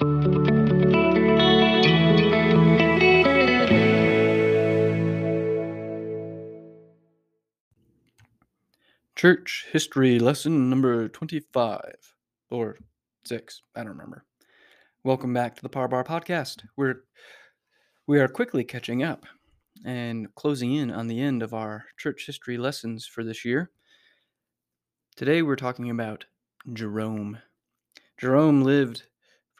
Church history lesson number 25 or 6, I don't remember. Welcome back to the Par Bar podcast. We're we are quickly catching up and closing in on the end of our church history lessons for this year. Today we're talking about Jerome. Jerome lived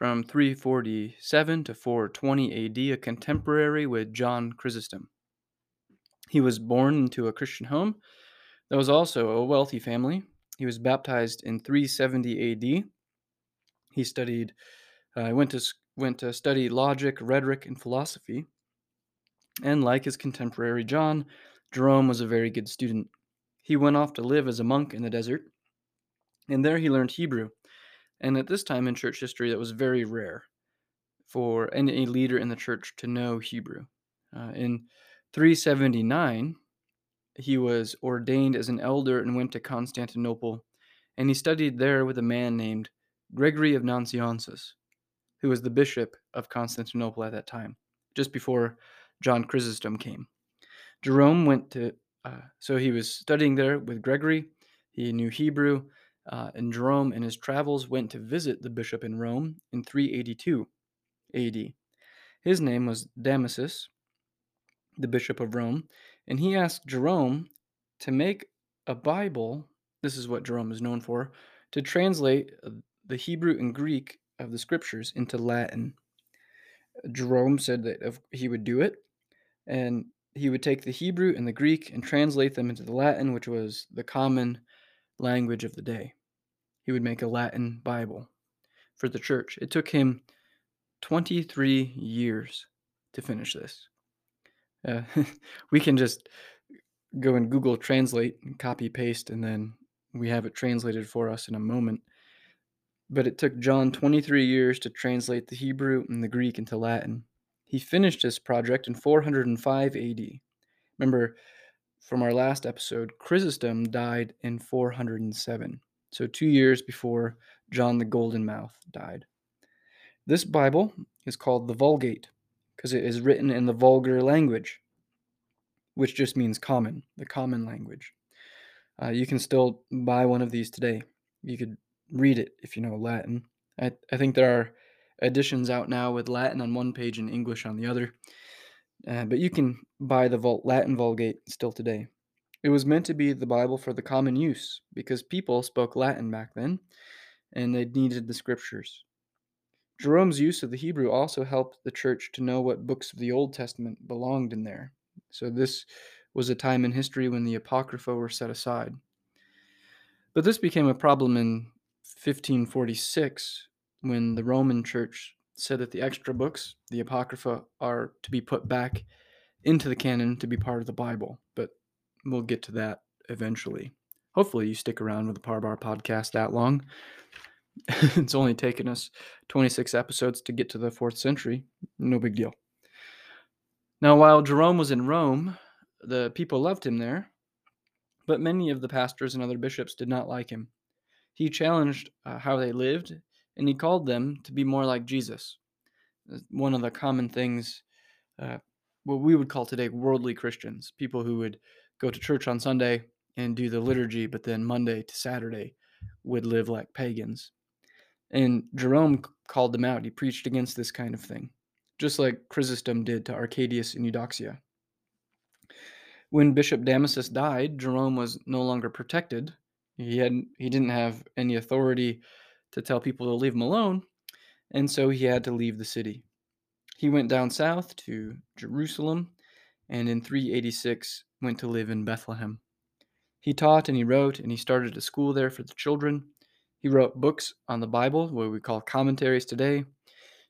from 347 to 420 AD, a contemporary with John Chrysostom. He was born into a Christian home that was also a wealthy family. He was baptized in 370 AD. He studied, uh, went to went to study logic, rhetoric, and philosophy. And like his contemporary John, Jerome was a very good student. He went off to live as a monk in the desert, and there he learned Hebrew. And at this time in church history, that was very rare for any leader in the church to know Hebrew. Uh, in 379, he was ordained as an elder and went to Constantinople, and he studied there with a man named Gregory of Nazianzus, who was the bishop of Constantinople at that time, just before John Chrysostom came. Jerome went to, uh, so he was studying there with Gregory. He knew Hebrew, uh, and Jerome, in his travels, went to visit the bishop in Rome in 382 AD. His name was Damasus, the bishop of Rome, and he asked Jerome to make a Bible. This is what Jerome is known for to translate uh, the Hebrew and Greek of the scriptures into Latin. Jerome said that he would do it, and he would take the Hebrew and the Greek and translate them into the Latin, which was the common language of the day. He would make a Latin Bible for the church. It took him 23 years to finish this. Uh, we can just go and Google Translate and copy paste, and then we have it translated for us in a moment. But it took John 23 years to translate the Hebrew and the Greek into Latin. He finished this project in 405 AD. Remember, from our last episode, Chrysostom died in 407, so two years before John the Golden Mouth died. This Bible is called the Vulgate because it is written in the vulgar language, which just means common, the common language. Uh, you can still buy one of these today. You could read it if you know Latin. I, I think there are editions out now with Latin on one page and English on the other. Uh, but you can buy the Latin Vulgate still today. It was meant to be the Bible for the common use because people spoke Latin back then and they needed the scriptures. Jerome's use of the Hebrew also helped the church to know what books of the Old Testament belonged in there. So, this was a time in history when the Apocrypha were set aside. But this became a problem in 1546 when the Roman church said that the extra books, the Apocrypha, are to be put back into the canon to be part of the Bible. But we'll get to that eventually. Hopefully, you stick around with the Parbar podcast that long. it's only taken us 26 episodes to get to the fourth century. No big deal. Now, while Jerome was in Rome, the people loved him there, but many of the pastors and other bishops did not like him. He challenged uh, how they lived, and he called them to be more like Jesus. Uh, one of the common things, uh, what we would call today worldly Christians, people who would go to church on Sunday and do the liturgy, but then Monday to Saturday would live like pagans. And Jerome called them out. He preached against this kind of thing, just like Chrysostom did to Arcadius and Eudoxia. When Bishop Damasus died, Jerome was no longer protected. He had he didn't have any authority to tell people to leave him alone, and so he had to leave the city. He went down south to Jerusalem, and in 386 went to live in Bethlehem. He taught and he wrote, and he started a school there for the children. He wrote books on the Bible, what we call commentaries today.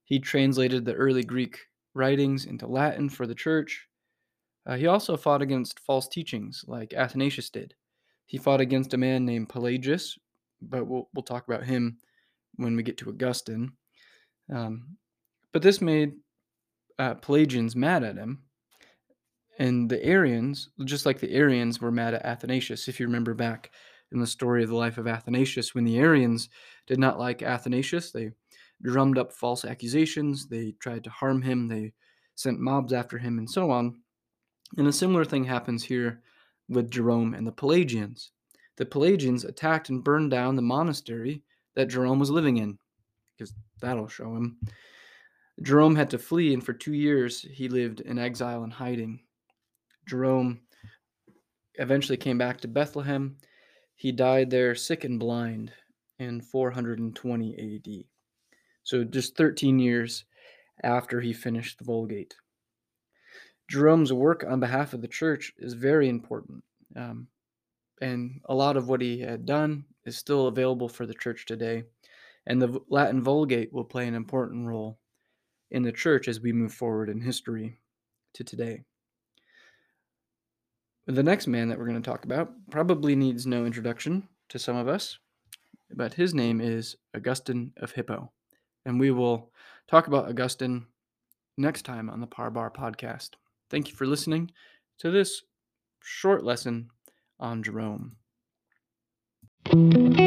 He translated the early Greek writings into Latin for the church. Uh, he also fought against false teachings like Athanasius did. He fought against a man named Pelagius, but we'll, we'll talk about him when we get to Augustine. Um, but this made uh, Pelagians mad at him. And the Arians, just like the Arians were mad at Athanasius, if you remember back in the story of the life of Athanasius when the Arians did not like Athanasius. They drummed up false accusations, they tried to harm him, they sent mobs after him, and so on. And a similar thing happens here with Jerome and the Pelagians. The Pelagians attacked and burned down the monastery that Jerome was living in, because that'll show him. Jerome had to flee, and for two years he lived in exile and hiding. Jerome eventually came back to Bethlehem. He died there sick and blind in 420 AD. So just 13 years after he finished the Vulgate. Jerome's work on behalf of the church is very important. Um, and a lot of what he had done is still available for the church today. And the Latin Vulgate will play an important role in the church as we move forward in history to today. The next man that we're going to talk about probably needs no introduction to some of us, but his name is Augustine of Hippo. And we will talk about Augustine next time on the Parbar podcast. Thank you for listening to this short lesson on Jerome. Thank you.